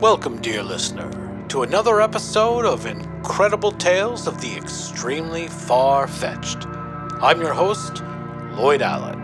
Welcome, dear listener, to another episode of Incredible Tales of the Extremely Far Fetched. I'm your host, Lloyd Allen.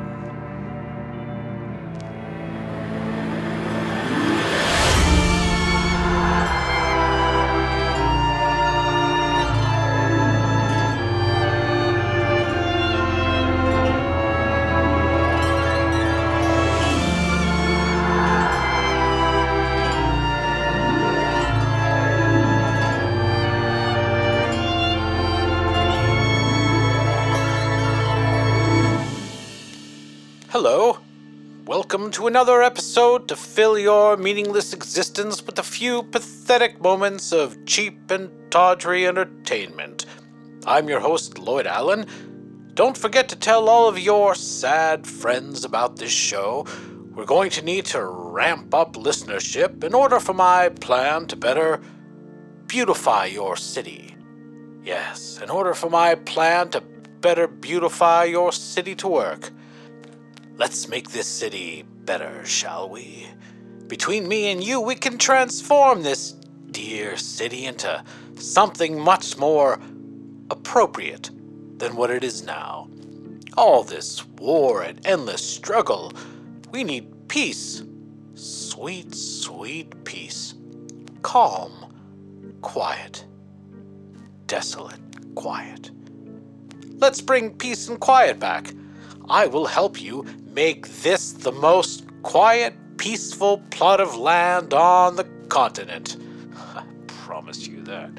Hello. Welcome to another episode to fill your meaningless existence with a few pathetic moments of cheap and tawdry entertainment. I'm your host, Lloyd Allen. Don't forget to tell all of your sad friends about this show. We're going to need to ramp up listenership in order for my plan to better beautify your city. Yes, in order for my plan to better beautify your city to work. Let's make this city better, shall we? Between me and you, we can transform this dear city into something much more appropriate than what it is now. All this war and endless struggle, we need peace. Sweet, sweet peace. Calm, quiet, desolate quiet. Let's bring peace and quiet back. I will help you make this the most quiet, peaceful plot of land on the continent. I promise you that.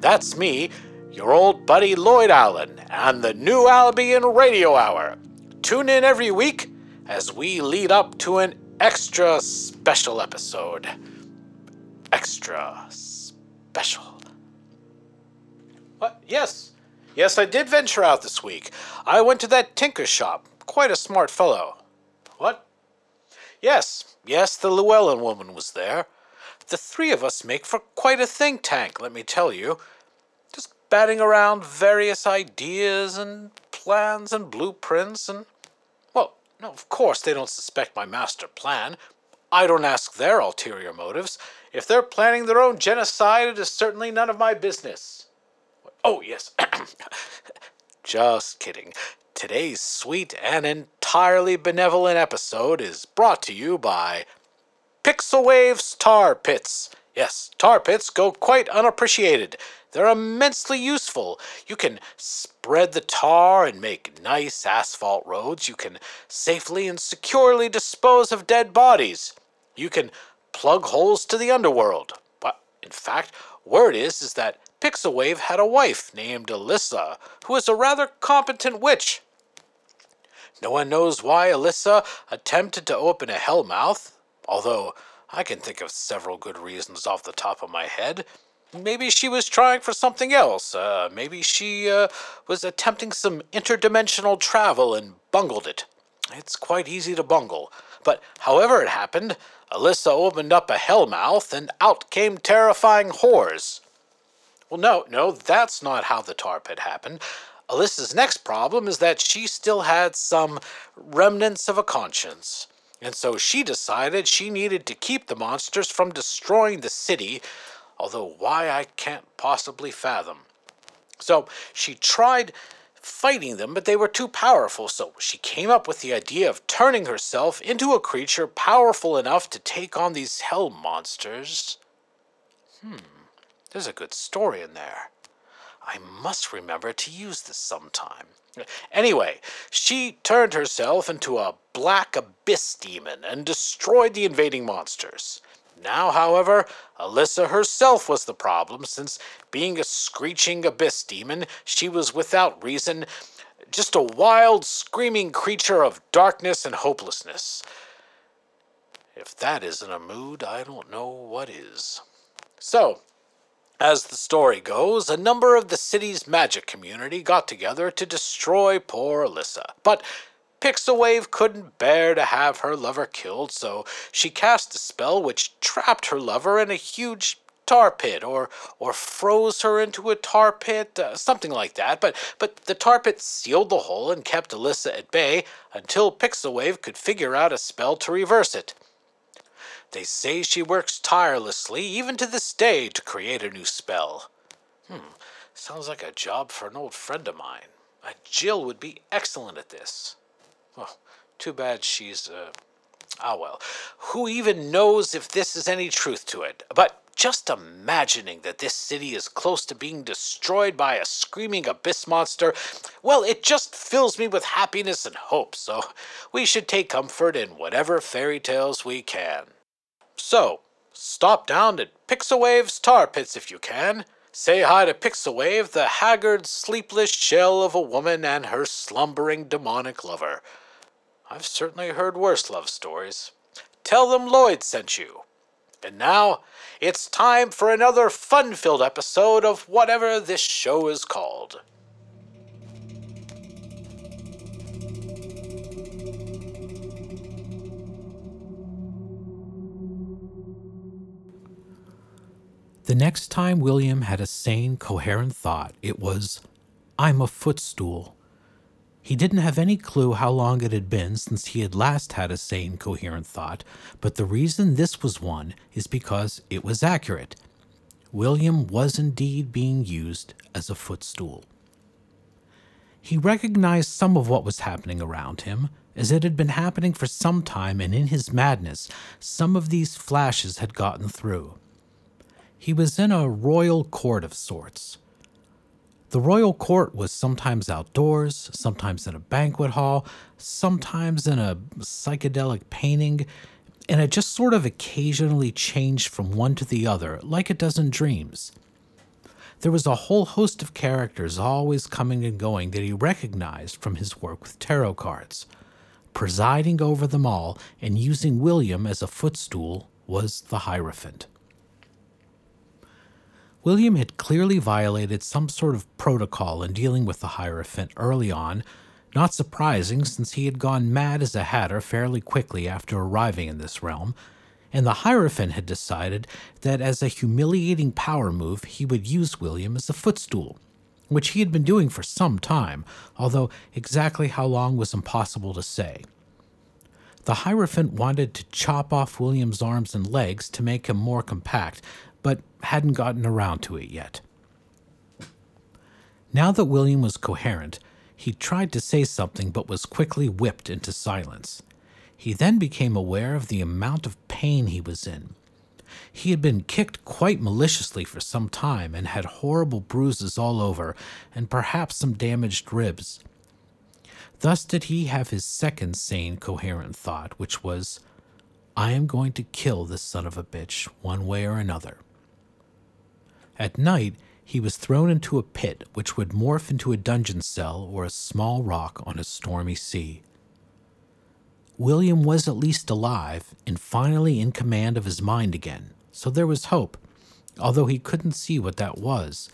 That's me, your old buddy Lloyd Allen, and the new Albion Radio Hour. Tune in every week as we lead up to an extra special episode. Extra special. What? Yes. Yes, I did venture out this week. I went to that tinker shop. Quite a smart fellow. What? Yes, yes, the Llewellyn woman was there. The three of us make for quite a think tank, let me tell you. Just batting around various ideas and plans and blueprints and. Well, no, of course they don't suspect my master plan. I don't ask their ulterior motives. If they're planning their own genocide, it is certainly none of my business. Oh, yes. Just kidding. Today's sweet and entirely benevolent episode is brought to you by Pixelwave's Tar Pits. Yes, tar pits go quite unappreciated. They're immensely useful. You can spread the tar and make nice asphalt roads. You can safely and securely dispose of dead bodies. You can plug holes to the underworld. But in fact, word is is that Pixelwave had a wife named Alyssa, who was a rather competent witch. No one knows why Alyssa attempted to open a hellmouth, although I can think of several good reasons off the top of my head. Maybe she was trying for something else. Uh, maybe she uh, was attempting some interdimensional travel and bungled it. It's quite easy to bungle. But however it happened, Alyssa opened up a hellmouth and out came terrifying whores. Well, no, no, that's not how the tar pit happened. Alyssa's next problem is that she still had some remnants of a conscience. And so she decided she needed to keep the monsters from destroying the city, although why I can't possibly fathom. So she tried fighting them, but they were too powerful, so she came up with the idea of turning herself into a creature powerful enough to take on these hell monsters. Hmm, there's a good story in there. I must remember to use this sometime. Anyway, she turned herself into a black abyss demon and destroyed the invading monsters. Now, however, Alyssa herself was the problem, since being a screeching abyss demon, she was without reason just a wild, screaming creature of darkness and hopelessness. If that isn't a mood, I don't know what is. So, as the story goes, a number of the city's magic community got together to destroy poor Alyssa. But Pixelwave couldn't bear to have her lover killed, so she cast a spell which trapped her lover in a huge tar pit or or froze her into a tar pit uh, something like that but but the tar pit sealed the hole and kept Alyssa at bay until Pixelwave could figure out a spell to reverse it They say she works tirelessly, even to this day, to create a new spell. Hmm, sounds like a job for an old friend of mine. Uh, Jill would be excellent at this. Well, too bad she's, uh, ah well. Who even knows if this is any truth to it? But just imagining that this city is close to being destroyed by a screaming abyss monster, well, it just fills me with happiness and hope, so we should take comfort in whatever fairy tales we can. So, stop down at Pixelwave's Tar Pits if you can. Say hi to Pixelwave, the haggard, sleepless shell of a woman and her slumbering demonic lover. I've certainly heard worse love stories. Tell them Lloyd sent you. And now, it's time for another fun filled episode of whatever this show is called. The next time William had a sane, coherent thought, it was, I'm a footstool. He didn't have any clue how long it had been since he had last had a sane, coherent thought, but the reason this was one is because it was accurate. William was indeed being used as a footstool. He recognized some of what was happening around him, as it had been happening for some time, and in his madness, some of these flashes had gotten through. He was in a royal court of sorts. The royal court was sometimes outdoors, sometimes in a banquet hall, sometimes in a psychedelic painting, and it just sort of occasionally changed from one to the other, like it does in dreams. There was a whole host of characters always coming and going that he recognized from his work with tarot cards. Presiding over them all and using William as a footstool was the Hierophant. William had clearly violated some sort of protocol in dealing with the Hierophant early on, not surprising since he had gone mad as a hatter fairly quickly after arriving in this realm, and the Hierophant had decided that as a humiliating power move he would use William as a footstool, which he had been doing for some time, although exactly how long was impossible to say. The Hierophant wanted to chop off William's arms and legs to make him more compact, but hadn't gotten around to it yet. Now that William was coherent, he tried to say something but was quickly whipped into silence. He then became aware of the amount of pain he was in. He had been kicked quite maliciously for some time and had horrible bruises all over and perhaps some damaged ribs. Thus did he have his second sane, coherent thought, which was, I am going to kill this son of a bitch one way or another. At night, he was thrown into a pit which would morph into a dungeon cell or a small rock on a stormy sea. William was at least alive and finally in command of his mind again, so there was hope, although he couldn't see what that was.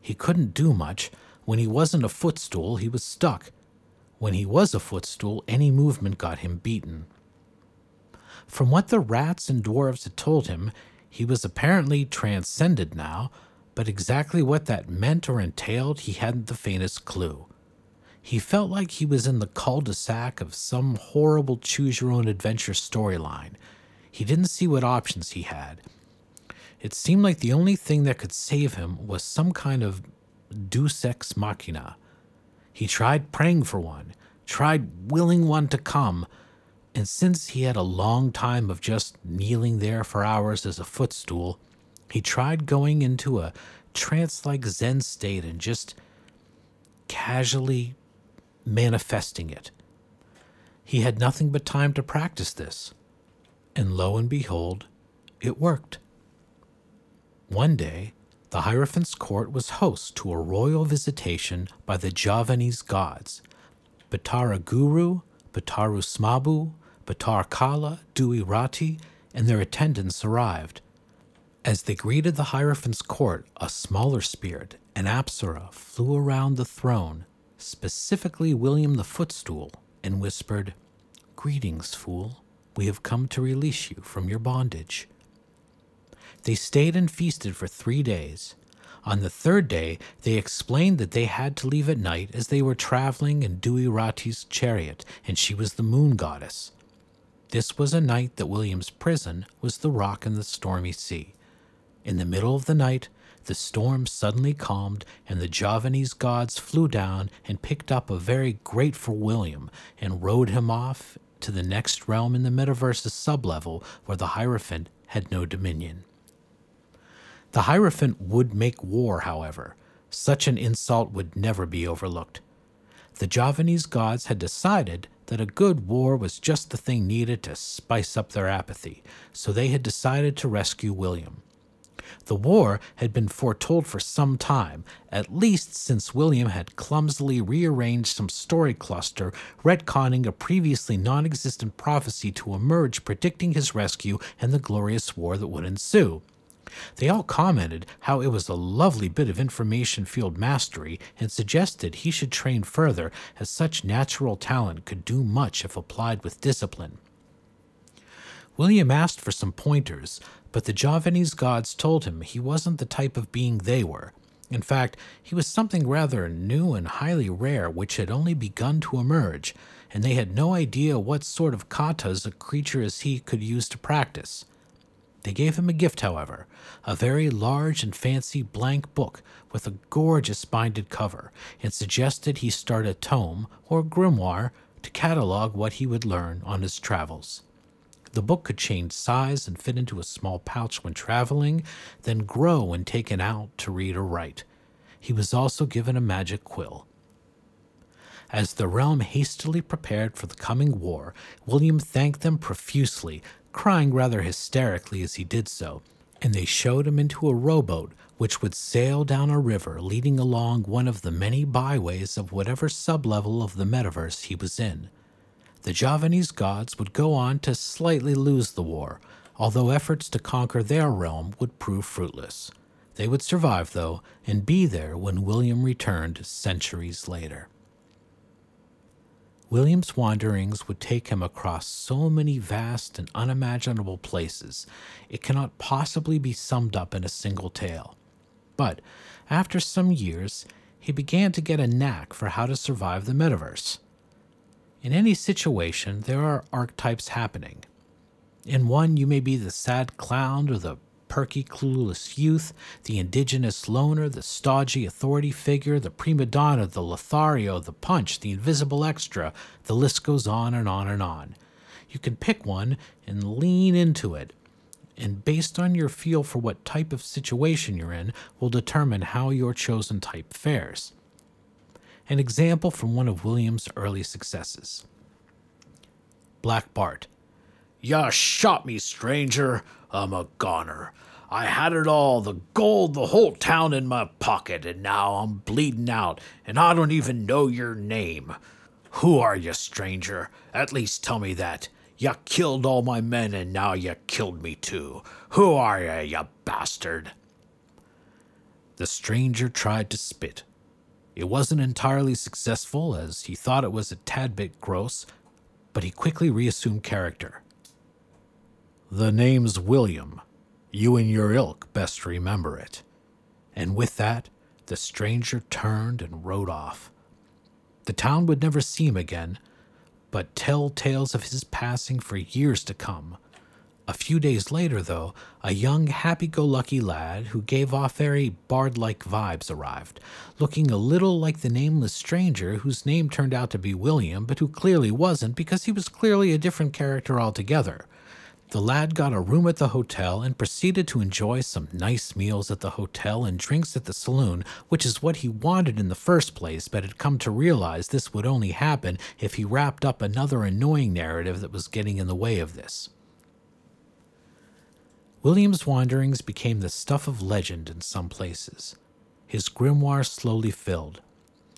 He couldn't do much. When he wasn't a footstool, he was stuck. When he was a footstool, any movement got him beaten. From what the rats and dwarves had told him, he was apparently transcended now, but exactly what that meant or entailed, he hadn't the faintest clue. He felt like he was in the cul de sac of some horrible choose your own adventure storyline. He didn't see what options he had. It seemed like the only thing that could save him was some kind of deus ex machina. He tried praying for one, tried willing one to come, and since he had a long time of just kneeling there for hours as a footstool, he tried going into a trance like Zen state and just casually manifesting it. He had nothing but time to practice this, and lo and behold, it worked. One day, the Hierophant's court was host to a royal visitation by the Javanese gods, Batara Guru, Batara Sambu, Batar Kala, Duirati, and their attendants arrived. As they greeted the Hierophant's court, a smaller spirit, an Apsara, flew around the throne, specifically William the Footstool, and whispered, Greetings, fool. We have come to release you from your bondage. They stayed and feasted for three days. On the third day, they explained that they had to leave at night as they were traveling in Duirati's chariot, and she was the moon goddess. This was a night that William's prison was the rock in the stormy sea. In the middle of the night, the storm suddenly calmed, and the Javanese gods flew down and picked up a very grateful William and rowed him off to the next realm in the metaverse's sublevel where the Hierophant had no dominion. The Hierophant would make war, however. Such an insult would never be overlooked. The Javanese gods had decided that a good war was just the thing needed to spice up their apathy, so they had decided to rescue William. The war had been foretold for some time, at least since William had clumsily rearranged some story cluster, retconning a previously non existent prophecy to emerge predicting his rescue and the glorious war that would ensue. They all commented how it was a lovely bit of information field mastery and suggested he should train further, as such natural talent could do much if applied with discipline. William asked for some pointers, but the Javanese gods told him he wasn't the type of being they were. In fact, he was something rather new and highly rare which had only begun to emerge, and they had no idea what sort of katas a creature as he could use to practice. They gave him a gift, however, a very large and fancy blank book with a gorgeous binded cover, and suggested he start a tome or grimoire to catalog what he would learn on his travels. The book could change size and fit into a small pouch when traveling, then grow when taken out to read or write. He was also given a magic quill. As the realm hastily prepared for the coming war, William thanked them profusely, crying rather hysterically as he did so, and they showed him into a rowboat which would sail down a river leading along one of the many byways of whatever sublevel of the metaverse he was in. The Javanese gods would go on to slightly lose the war, although efforts to conquer their realm would prove fruitless. They would survive, though, and be there when William returned centuries later. William's wanderings would take him across so many vast and unimaginable places, it cannot possibly be summed up in a single tale. But after some years, he began to get a knack for how to survive the metaverse. In any situation, there are archetypes happening. In one, you may be the sad clown or the perky, clueless youth, the indigenous loner, the stodgy authority figure, the prima donna, the Lothario, the punch, the invisible extra. The list goes on and on and on. You can pick one and lean into it, and based on your feel for what type of situation you're in, will determine how your chosen type fares. An example from one of William's early successes Black Bart. Ya shot me, stranger. I'm a goner. I had it all the gold, the whole town in my pocket, and now I'm bleeding out, and I don't even know your name. Who are you, stranger? At least tell me that. You killed all my men, and now you killed me too. Who are you, you bastard? The stranger tried to spit. It wasn't entirely successful, as he thought it was a tad bit gross, but he quickly reassumed character. The name's William. You and your ilk best remember it. And with that, the stranger turned and rode off. The town would never see him again, but tell tales of his passing for years to come. A few days later, though, a young, happy go lucky lad who gave off very bard like vibes arrived, looking a little like the nameless stranger whose name turned out to be William, but who clearly wasn't because he was clearly a different character altogether. The lad got a room at the hotel and proceeded to enjoy some nice meals at the hotel and drinks at the saloon, which is what he wanted in the first place, but had come to realize this would only happen if he wrapped up another annoying narrative that was getting in the way of this. William's wanderings became the stuff of legend in some places. His grimoire slowly filled.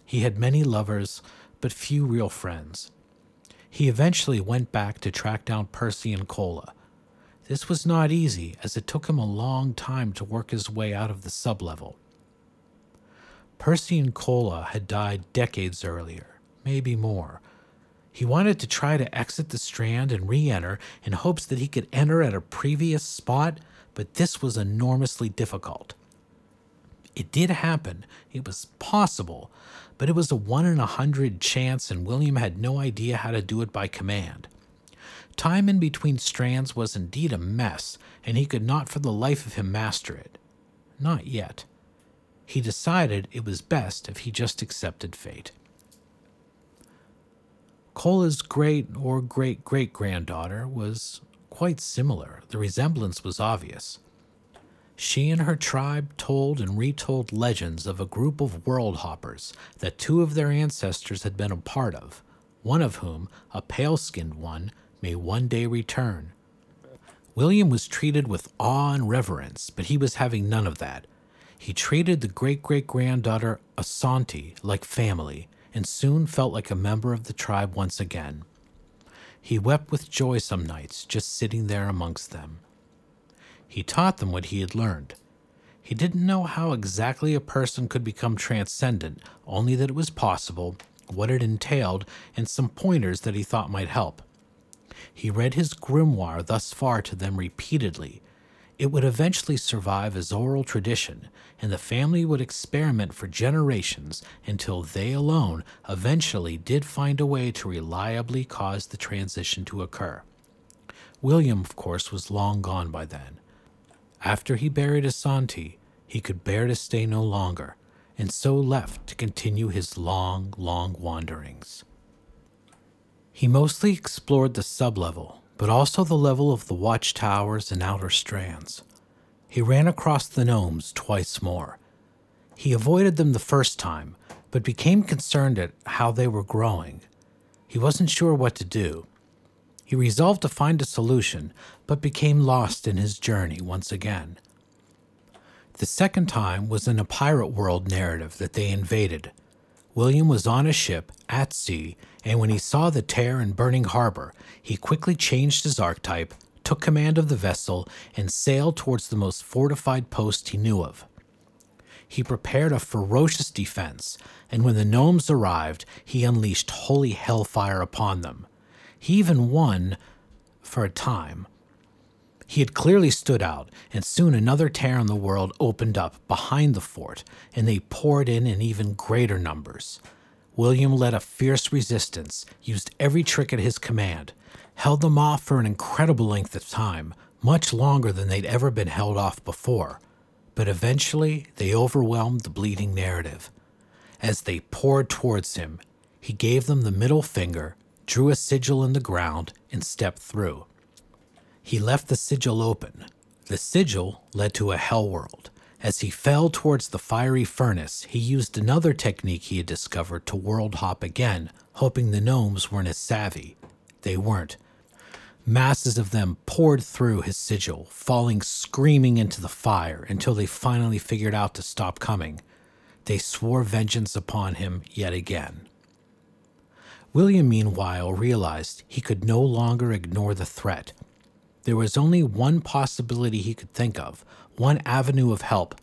He had many lovers, but few real friends. He eventually went back to track down Percy and Cola, this was not easy, as it took him a long time to work his way out of the sublevel. Percy and Cola had died decades earlier, maybe more. He wanted to try to exit the strand and re enter in hopes that he could enter at a previous spot, but this was enormously difficult. It did happen, it was possible, but it was a one in a hundred chance, and William had no idea how to do it by command. Time in between strands was indeed a mess, and he could not for the life of him master it. Not yet. He decided it was best if he just accepted fate. Cola's great or great great granddaughter was quite similar. The resemblance was obvious. She and her tribe told and retold legends of a group of world hoppers that two of their ancestors had been a part of, one of whom, a pale skinned one, may one day return. William was treated with awe and reverence, but he was having none of that. He treated the great great granddaughter Asante like family and soon felt like a member of the tribe once again. He wept with joy some nights just sitting there amongst them. He taught them what he had learned. He didn't know how exactly a person could become transcendent, only that it was possible, what it entailed, and some pointers that he thought might help. He read his grimoire thus far to them repeatedly. It would eventually survive as oral tradition, and the family would experiment for generations until they alone eventually did find a way to reliably cause the transition to occur. William, of course, was long gone by then. After he buried Asante, he could bear to stay no longer, and so left to continue his long, long wanderings. He mostly explored the sublevel, but also the level of the watchtowers and outer strands. He ran across the gnomes twice more. He avoided them the first time, but became concerned at how they were growing. He wasn't sure what to do. He resolved to find a solution, but became lost in his journey once again. The second time was in a pirate world narrative that they invaded. William was on a ship at sea, and when he saw the tear and burning harbor, he quickly changed his archetype, took command of the vessel, and sailed towards the most fortified post he knew of. He prepared a ferocious defense, and when the gnomes arrived, he unleashed holy hellfire upon them. He even won for a time. He had clearly stood out, and soon another tear in the world opened up behind the fort, and they poured in in even greater numbers. William led a fierce resistance, used every trick at his command, held them off for an incredible length of time, much longer than they'd ever been held off before. But eventually, they overwhelmed the bleeding narrative. As they poured towards him, he gave them the middle finger drew a sigil in the ground, and stepped through. He left the sigil open. The sigil led to a hell world. As he fell towards the fiery furnace, he used another technique he had discovered to world hop again, hoping the gnomes weren't as savvy. They weren't. Masses of them poured through his sigil, falling screaming into the fire until they finally figured out to stop coming. They swore vengeance upon him yet again. William, meanwhile, realized he could no longer ignore the threat. There was only one possibility he could think of, one avenue of help.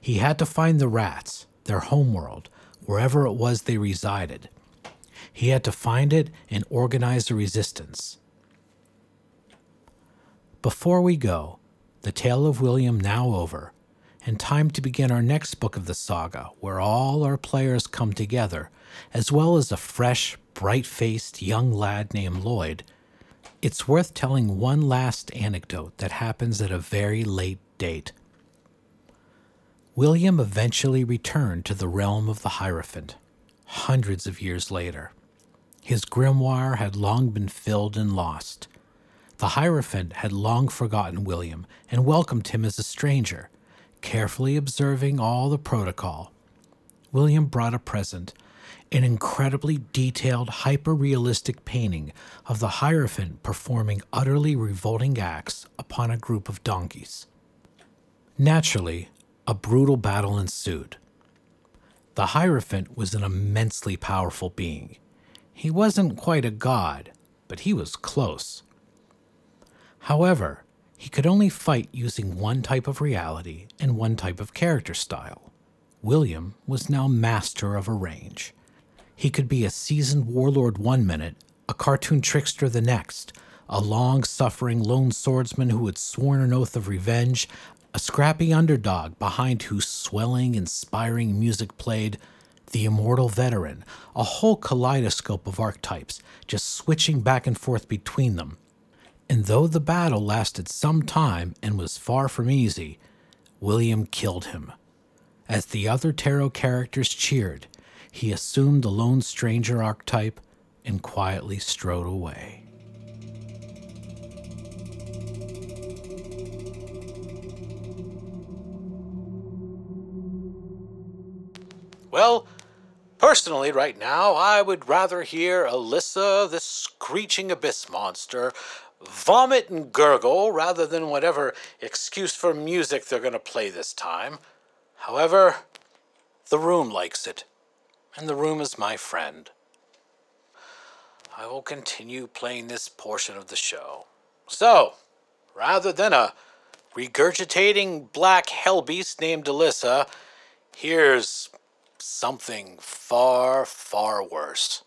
He had to find the rats, their homeworld, wherever it was they resided. He had to find it and organize a resistance. Before we go, the tale of William now over, and time to begin our next book of the saga, where all our players come together as well as a fresh, bright faced young lad named Lloyd, it's worth telling one last anecdote that happens at a very late date. William eventually returned to the realm of the Hierophant, hundreds of years later. His grimoire had long been filled and lost. The Hierophant had long forgotten William and welcomed him as a stranger, carefully observing all the protocol. William brought a present, an incredibly detailed, hyper realistic painting of the Hierophant performing utterly revolting acts upon a group of donkeys. Naturally, a brutal battle ensued. The Hierophant was an immensely powerful being. He wasn't quite a god, but he was close. However, he could only fight using one type of reality and one type of character style. William was now master of a range. He could be a seasoned warlord one minute, a cartoon trickster the next, a long suffering lone swordsman who had sworn an oath of revenge, a scrappy underdog behind whose swelling, inspiring music played. the immortal veteran, a whole kaleidoscope of archetypes, just switching back and forth between them. And though the battle lasted some time and was far from easy, William killed him. As the other tarot characters cheered, he assumed the lone stranger archetype and quietly strode away. Well, personally, right now, I would rather hear Alyssa, the screeching abyss monster, vomit and gurgle rather than whatever excuse for music they're going to play this time. However, the room likes it, and the room is my friend. I will continue playing this portion of the show. So, rather than a regurgitating black hell beast named Alyssa, here's something far, far worse.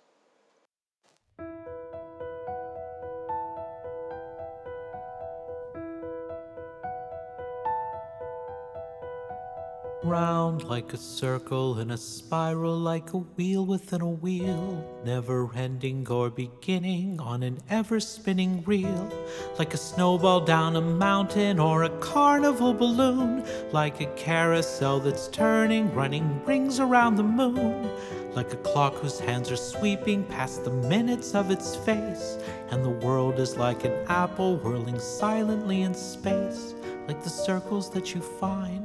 Round like a circle in a spiral, like a wheel within a wheel, never ending or beginning on an ever spinning reel, like a snowball down a mountain or a carnival balloon, like a carousel that's turning, running rings around the moon, like a clock whose hands are sweeping past the minutes of its face, and the world is like an apple whirling silently in space, like the circles that you find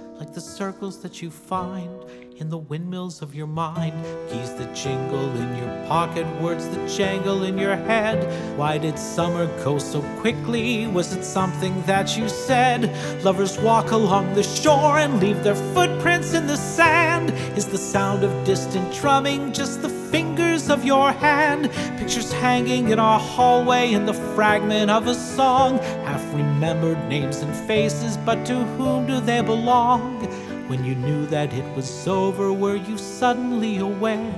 like the circles that you find in the windmills of your mind. Keys that jingle in your pocket, words that jangle in your head. Why did summer go so quickly? Was it something that you said? Lovers walk along the shore and leave their footprints in the sand. Is the sound of distant drumming just the fingers of your hand? Pictures hanging in our hallway in the fragment of a song. Half remembered names and faces, but to whom do they belong? When you knew that it was over, were you suddenly aware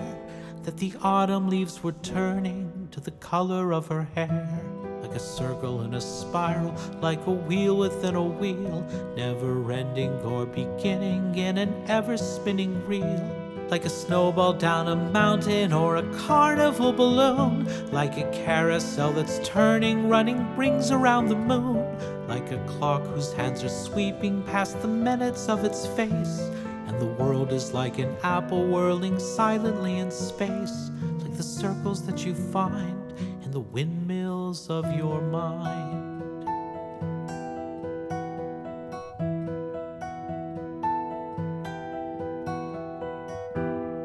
that the autumn leaves were turning to the color of her hair? Like a circle in a spiral, like a wheel within a wheel, never ending or beginning in an ever spinning reel like a snowball down a mountain or a carnival balloon, like a carousel that's turning, running rings around the moon, like a clock whose hands are sweeping past the minutes of its face. And the world is like an apple whirling silently in space, like the circles that you find in the windmills of your mind.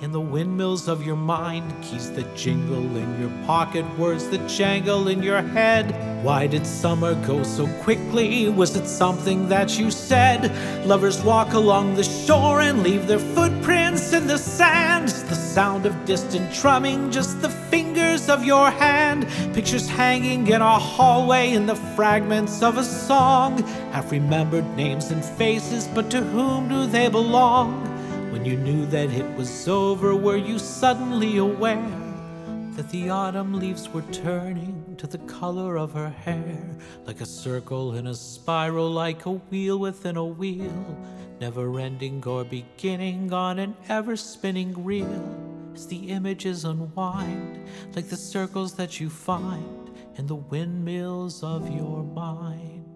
in the windmills of your mind, keys that jingle in your pocket, words that jangle in your head. Why did summer go so quickly? Was it something that you said? Lovers walk along the shore and leave their footprints in the sand. The sound of distant drumming, just the fingers of your hand. Pictures hanging in a hallway in the fragments of a song. Half remembered names and faces, but to whom do they belong? When you knew that it was over, were you suddenly aware that the autumn leaves were turning to the color of her hair? Like a circle in a spiral, like a wheel within a wheel, never ending or beginning on an ever spinning reel. As the images unwind, like the circles that you find in the windmills of your mind.